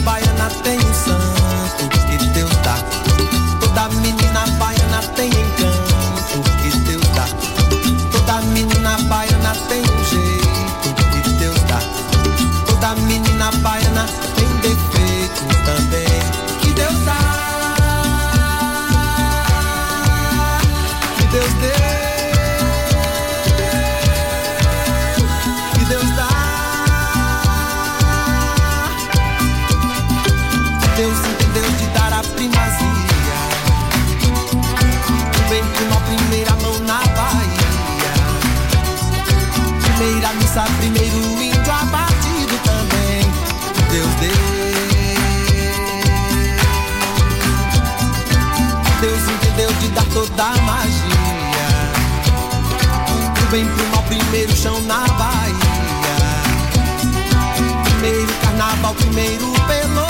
baiana tem um santo que Deus dá. Toda menina baiana tem primeiro pelo